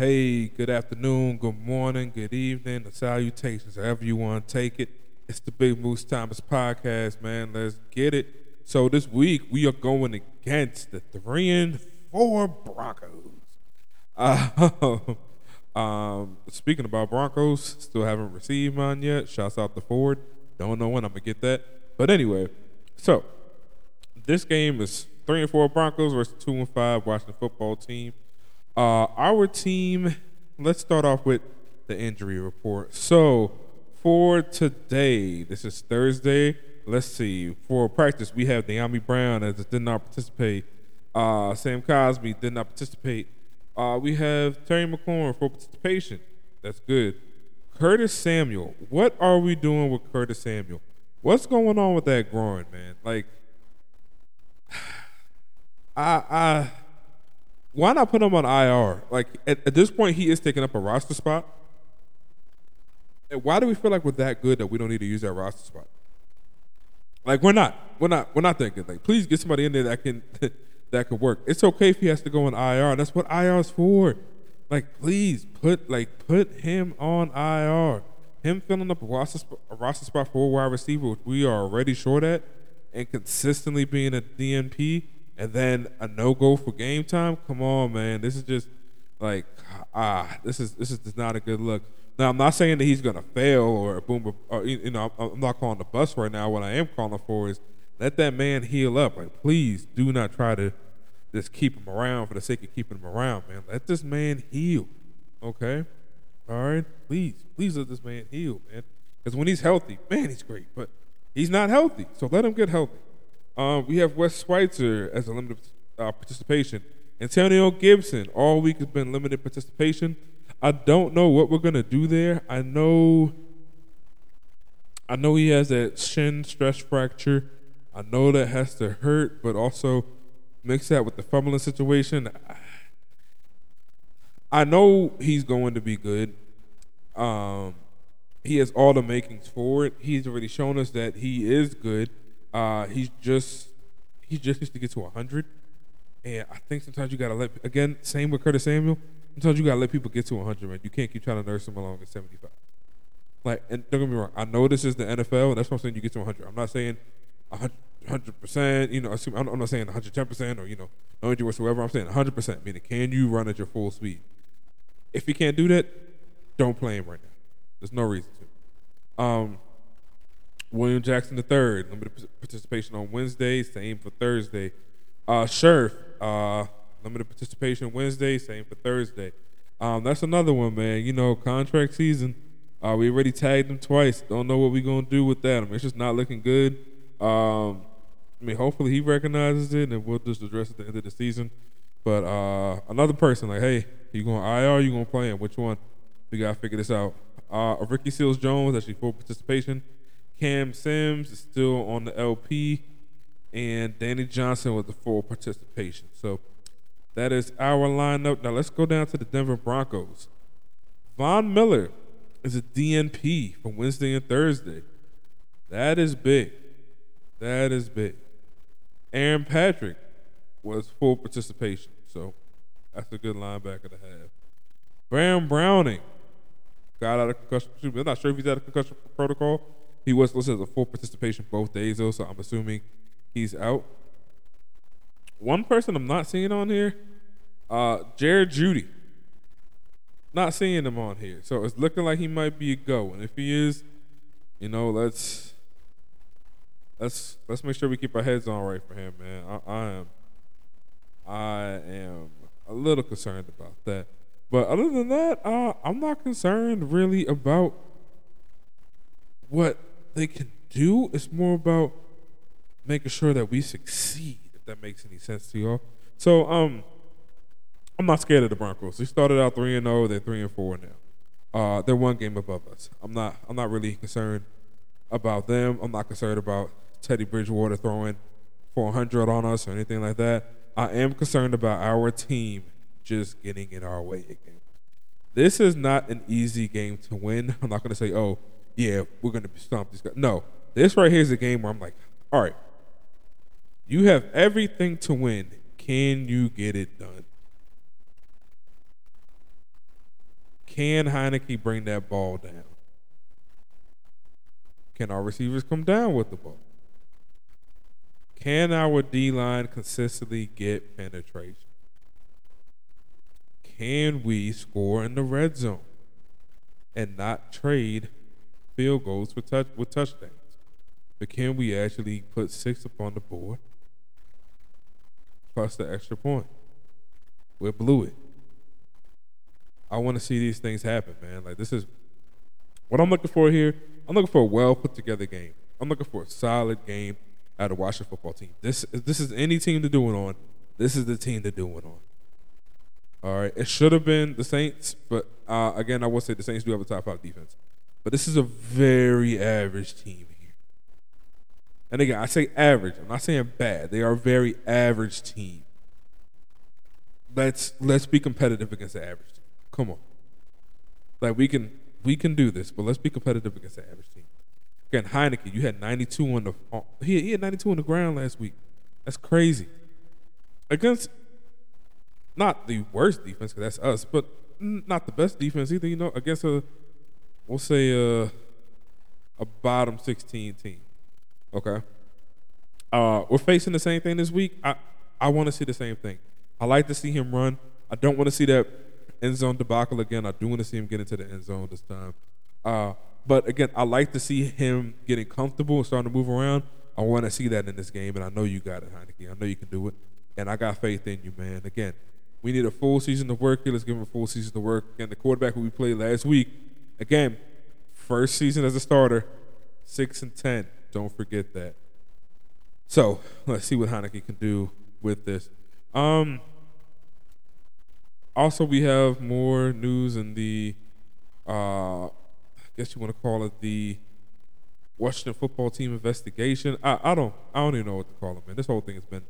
Hey, good afternoon, good morning, good evening, the salutations, however you want to take it. It's the Big Moose Thomas podcast, man. Let's get it. So this week we are going against the three and four Broncos. Uh, um, speaking about Broncos, still haven't received mine yet. Shouts out to Ford. Don't know when I'm gonna get that, but anyway. So this game is three and four Broncos versus two and five Washington football team. Uh, our team, let's start off with the injury report. So, for today, this is Thursday. Let's see. For practice, we have Naomi Brown as did not participate. Uh, Sam Cosmi did not participate. Uh, we have Terry McLaurin for participation. That's good. Curtis Samuel. What are we doing with Curtis Samuel? What's going on with that groin, man? Like, I, I why not put him on IR? Like at, at this point, he is taking up a roster spot. And why do we feel like we're that good that we don't need to use that roster spot? Like we're not, we're not, we're not that good. Like please get somebody in there that can that could work. It's okay if he has to go on IR. That's what IR is for. Like please put like put him on IR. Him filling up a roster, sp- a roster spot for a wide receiver, which we are already short at, and consistently being a DNP and then a no go for game time. Come on, man. This is just like ah, this is this is just not a good look. Now I'm not saying that he's gonna fail or boom, or, you know, I'm not calling the bus right now. What I am calling for is let that man heal up. Like, please do not try to just keep him around for the sake of keeping him around, man. Let this man heal. Okay, all right. Please, please let this man heal, man. Because when he's healthy, man, he's great. But he's not healthy, so let him get healthy. Um, we have Wes Schweitzer as a limited uh, participation. Antonio Gibson all week has been limited participation. I don't know what we're gonna do there. I know, I know he has that shin stress fracture. I know that has to hurt, but also mix that with the fumbling situation. I know he's going to be good. Um, he has all the makings for it. He's already shown us that he is good. Uh, he's just he just needs to get to hundred, and I think sometimes you gotta let again. Same with Curtis Samuel. Sometimes you gotta let people get to hundred, man. You can't keep trying to nurse them along at seventy five. Like, and don't get me wrong. I know this is the NFL, and that's what I'm saying. You get to hundred. I'm not saying hundred percent. You know, I'm not saying 110 percent or you know no injury whatsoever. I'm saying 100 percent. Meaning, can you run at your full speed? If you can't do that, don't play him right now. There's no reason to. Um, William Jackson III, limited participation on Wednesday, same for Thursday. Uh, Scherff, uh, limited participation Wednesday, same for Thursday. Um, that's another one, man. You know, contract season. Uh, we already tagged him twice. Don't know what we're gonna do with that. I mean, it's just not looking good. Um, I mean, hopefully he recognizes it and we'll just address it at the end of the season. But uh, another person, like, hey, you going IR? You gonna play him? Which one? We gotta figure this out. Uh, Ricky Seals Jones actually full participation. Cam Sims is still on the LP, and Danny Johnson with the full participation. So that is our lineup. Now let's go down to the Denver Broncos. Von Miller is a DNP for Wednesday and Thursday. That is big. That is big. Aaron Patrick was full participation, so that's a good linebacker to have. Baron Browning got out of concussion. I'm not sure if he's out of concussion protocol, he was listed as a full participation both days though, so I'm assuming he's out. One person I'm not seeing on here, uh, Jerry Jeudy. Not seeing him on here, so it's looking like he might be a go. And if he is, you know, let's let's let's make sure we keep our heads on right for him, man. I, I am I am a little concerned about that. But other than that, uh, I'm not concerned really about what they can do. It's more about making sure that we succeed, if that makes any sense to y'all. So, um, I'm not scared of the Broncos. They started out three and zero. Oh, they're three and four now. Uh, they're one game above us. I'm not. I'm not really concerned about them. I'm not concerned about Teddy Bridgewater throwing 400 on us or anything like that. I am concerned about our team just getting in our way again. This is not an easy game to win. I'm not going to say, oh, yeah, we're gonna stomp this guy. No, this right here is a game where I'm like, all right, you have everything to win. Can you get it done? Can Heinicke bring that ball down? Can our receivers come down with the ball? Can our D line consistently get penetration? Can we score in the red zone and not trade field goals for touch, with touchdowns? But can we actually put six upon the board plus the extra point? We blew it. I want to see these things happen, man. Like this is what I'm looking for here. I'm looking for a well put together game. I'm looking for a solid game out of Washington football team. This this is any team to do it on. This is the team to do it on. All right, it should have been the Saints, but uh, again, I will say the Saints do have a top five defense. But this is a very average team here. And again, I say average. I'm not saying bad. They are a very average team. Let's let's be competitive against the average team. Come on. Like we can we can do this, but let's be competitive against the average team. Again, Heinicke, you had 92 on the he, he had 92 on the ground last week. That's crazy. Against not the worst defense, because that's us, but not the best defense either. You know, against a we'll say a a bottom 16 team. Okay. Uh, we're facing the same thing this week. I I want to see the same thing. I like to see him run. I don't want to see that end zone debacle again. I do want to see him get into the end zone this time. Uh, but again, I like to see him getting comfortable and starting to move around. I want to see that in this game, and I know you got it, Heinicke. I know you can do it, and I got faith in you, man. Again, we need a full season of work here. Let's give him a full season of work. And the quarterback who we played last week, again, first season as a starter, six and ten. Don't forget that. So let's see what Heinicke can do with this. Um, also, we have more news in the, uh, I guess you want to call it the Washington football team investigation. I, I don't I don't even know what to call it, man. This whole thing has been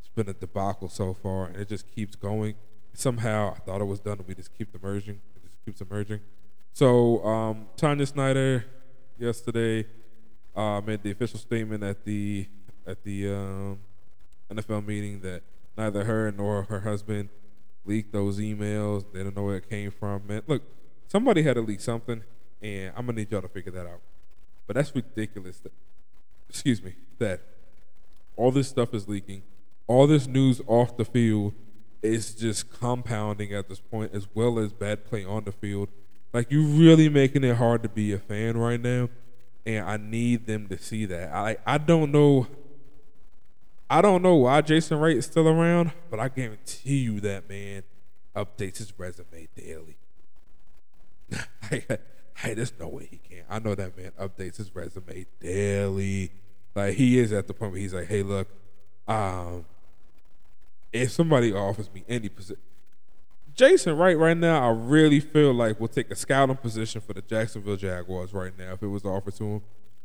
it's been a debacle so far, and it just keeps going. Somehow, I thought it was done, and we just keep emerging. It just keeps emerging. So, um, Tanya Snyder yesterday uh, made the official statement at the at the um, NFL meeting that neither her nor her husband leaked those emails. They don't know where it came from. Man, look, somebody had to leak something, and I'm gonna need y'all to figure that out. But that's ridiculous. That, excuse me. That all this stuff is leaking. All this news off the field is just compounding at this point, as well as bad play on the field. Like you really making it hard to be a fan right now, and I need them to see that. I I don't know I don't know why Jason Wright is still around, but I guarantee you that man updates his resume daily. hey, there's no way he can't. I know that man updates his resume daily. Like he is at the point where he's like, hey, look, um, if somebody offers me any position, Jason Wright right now, I really feel like will take a scouting position for the Jacksonville Jaguars right now if it was offered to him.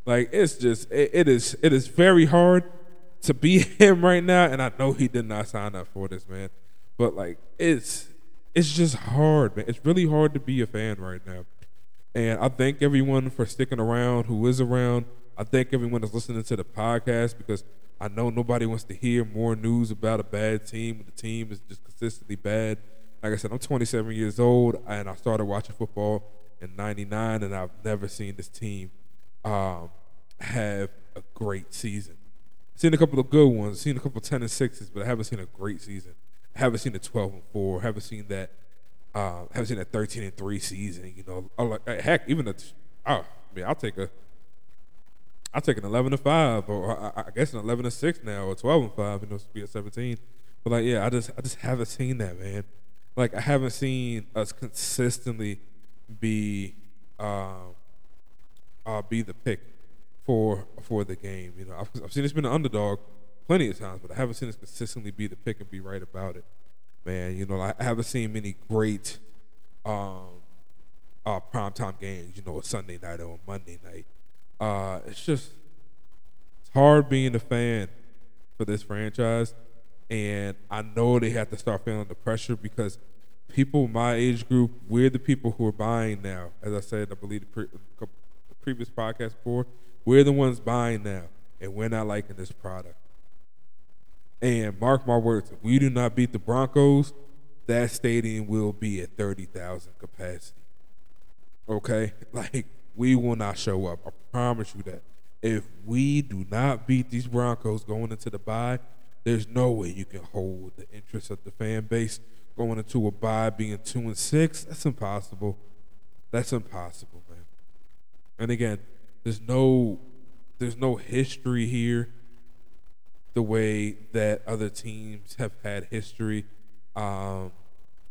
Like it's just it, it is it is very hard to be him right now, and I know he did not sign up for this, man. But like, it's it's just hard, man. It's really hard to be a fan right now. And I thank everyone for sticking around who is around. I thank everyone that's listening to the podcast because I know nobody wants to hear more news about a bad team. When the team is just consistently bad. Like I said, I'm 27 years old and I started watching football in 99 and I've never seen this team um, have a great season seen a couple of good ones, seen a couple of ten and sixes, but I haven't seen a great season. I haven't seen a twelve and four. Haven't seen that. Uh, haven't seen a thirteen and three season. You know, like heck, even a. Oh, I mean, I'll take a. I'll take an eleven to five, or I, I guess an eleven to six now, or twelve and five. You know, to be at seventeen. But like, yeah, I just, I just haven't seen that, man. Like, I haven't seen us consistently be, um, uh, be the pick for for the game. You know, I've, I've seen it's been an underdog plenty of times, but I haven't seen us consistently be the pick and be right about it. Man, you know, I haven't seen many great um, uh, primetime games. You know, a Sunday night or a Monday night. Uh, it's just it's hard being a fan for this franchise, and I know they have to start feeling the pressure because people my age group, we're the people who are buying now. As I said, I believe the, pre- the previous podcast before, we're the ones buying now, and we're not liking this product. And mark my words, if we do not beat the Broncos, that stadium will be at 30,000 capacity. Okay, like we will not show up. I promise you that. If we do not beat these Broncos going into the bye, there's no way you can hold the interest of the fan base going into a bye being two and six. That's impossible. That's impossible, man. And again, there's no there's no history here the way that other teams have had history. Um,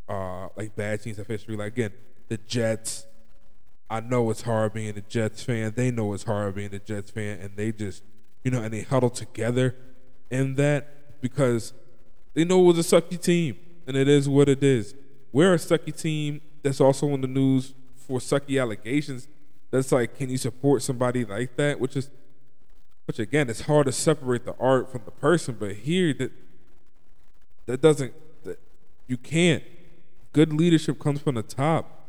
uh, like bad teams have history. Like again, the Jets. I know it's hard being a Jets fan. They know it's hard being a Jets fan, and they just, you know, and they huddle together in that because they know it was a sucky team, and it is what it is. We're a sucky team that's also in the news for sucky allegations. That's like, can you support somebody like that? Which is which again, it's hard to separate the art from the person, but here that that doesn't that you can't. Good leadership comes from the top.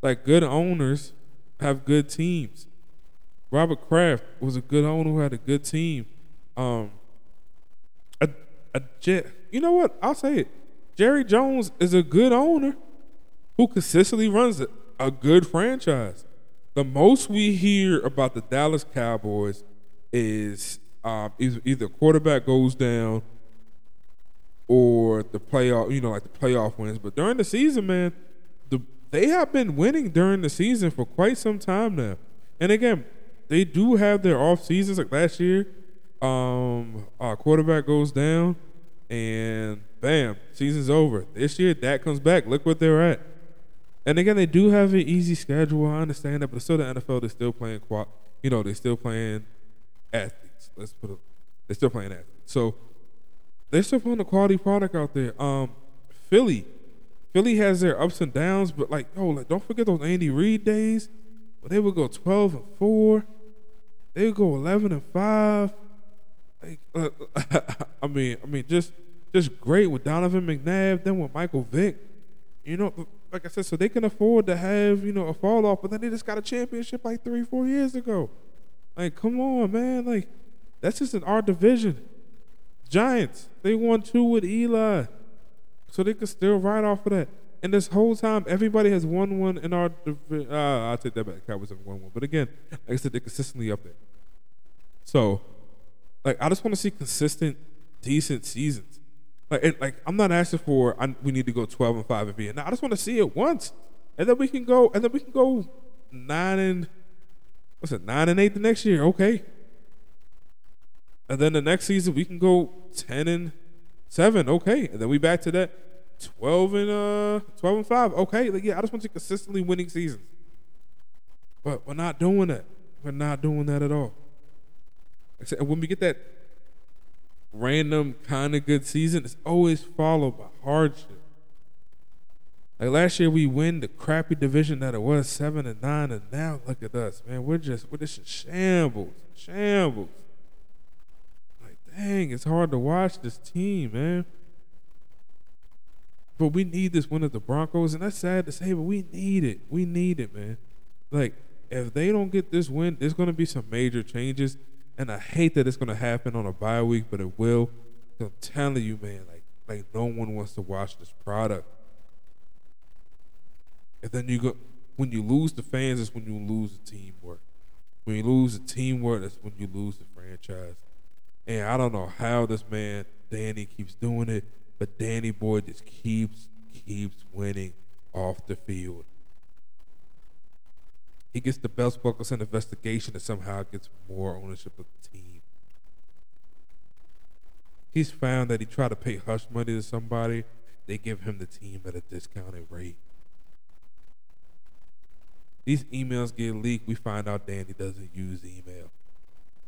Like good owners have good teams. Robert Kraft was a good owner who had a good team. Um, a, a you know what? I'll say it. Jerry Jones is a good owner who consistently runs a, a good franchise. The most we hear about the Dallas Cowboys is um, either quarterback goes down or the playoff, you know, like the playoff wins. But during the season, man, the they have been winning during the season for quite some time now. And again, they do have their off seasons. Like last year, um, our quarterback goes down, and bam, season's over. This year, that comes back. Look what they're at. And again, they do have an easy schedule. I understand that, but still, the NFL, they're still playing. You know, they're still playing athletes. Let's put it. They're still playing athletes. So they're still putting a quality product out there. Um, Philly, Philly has their ups and downs, but like, oh, like, don't forget those Andy Reid days. Where they would go twelve and four. They would go eleven and five. Like, uh, I mean, I mean, just just great with Donovan McNabb, then with Michael Vick. You know, like I said, so they can afford to have you know a fall off, but then they just got a championship like three, four years ago. Like, come on, man. Like, that's just in our division. Giants, they won two with Eli. So they could still ride off of that. And this whole time, everybody has won one in our. Uh, I'll take that back. Cowboys have won one. But again, like I said, they're consistently up there. So, like, I just want to see consistent, decent seasons. Like, it, like I'm not asking for I, we need to go 12 and 5 and be. I just want to see it once. And then we can go, and then we can go 9 and what's it, nine and eight the next year? Okay. And then the next season we can go ten and seven. Okay. And then we back to that twelve and uh twelve and five. Okay. Like, yeah, I just want to consistently winning seasons. But we're not doing that. We're not doing that at all. And when we get that random kind of good season, it's always followed by hardship. Like last year, we win the crappy division that it was seven and nine, and now look at us, man. We're just we're just shambles, shambles. Like, dang, it's hard to watch this team, man. But we need this win of the Broncos, and that's sad to say, but we need it. We need it, man. Like, if they don't get this win, there's gonna be some major changes, and I hate that it's gonna happen on a bye week, but it will. I'm telling you, man, like, like no one wants to watch this product. And then you go when you lose the fans, it's when you lose the teamwork. When you lose the teamwork, that's when you lose the franchise. And I don't know how this man Danny keeps doing it, but Danny Boy just keeps keeps winning off the field. He gets the belt buckles and investigation and somehow gets more ownership of the team. He's found that he tried to pay hush money to somebody, they give him the team at a discounted rate. These emails get leaked. We find out Danny doesn't use email.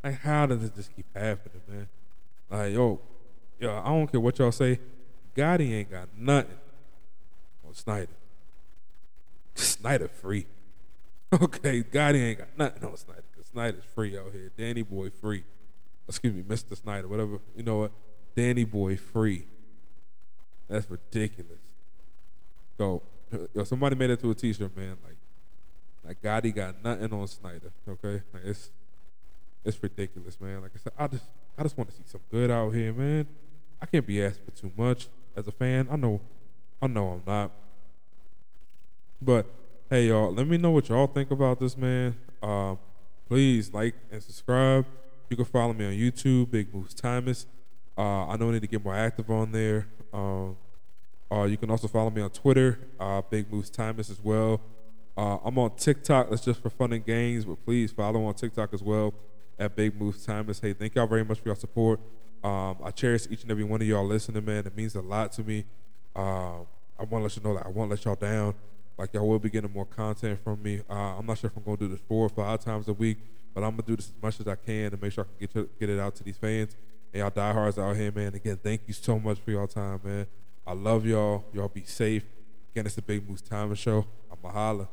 Like, how does it just keep happening, man? Like, yo, yo, I don't care what y'all say. Gotti ain't got nothing on Snyder. Snyder free. Okay, Gotti ain't got nothing on Snyder. Snyder's free out here. Danny Boy free. Excuse me, Mr. Snyder, whatever. You know what? Danny Boy free. That's ridiculous. So, yo, somebody made it to a t-shirt, man. Like, like Gotti got nothing on Snyder. Okay, like it's it's ridiculous, man. Like I said, I just I just want to see some good out here, man. I can't be asked for too much as a fan. I know, I know I'm not, but hey y'all, let me know what y'all think about this man. Um, please like and subscribe. You can follow me on YouTube, Big Moves Timus. Uh, I know I need to get more active on there. Um, uh, you can also follow me on Twitter, uh, Big Moves Timus as well. Uh, I'm on TikTok. That's just for fun and games, but please follow on TikTok as well at Big Moves Timus. Hey, thank y'all very much for your support. Um, I cherish each and every one of y'all listening, man. It means a lot to me. Um, I want to let you know that I won't let y'all down. Like y'all will be getting more content from me. Uh, I'm not sure if I'm gonna do this four or five times a week, but I'm gonna do this as much as I can to make sure I can get to, get it out to these fans and y'all diehards out here, man. Again, thank you so much for y'all time, man. I love y'all. Y'all be safe. Again, it's the Big Moves Timus Show. I'm a holla.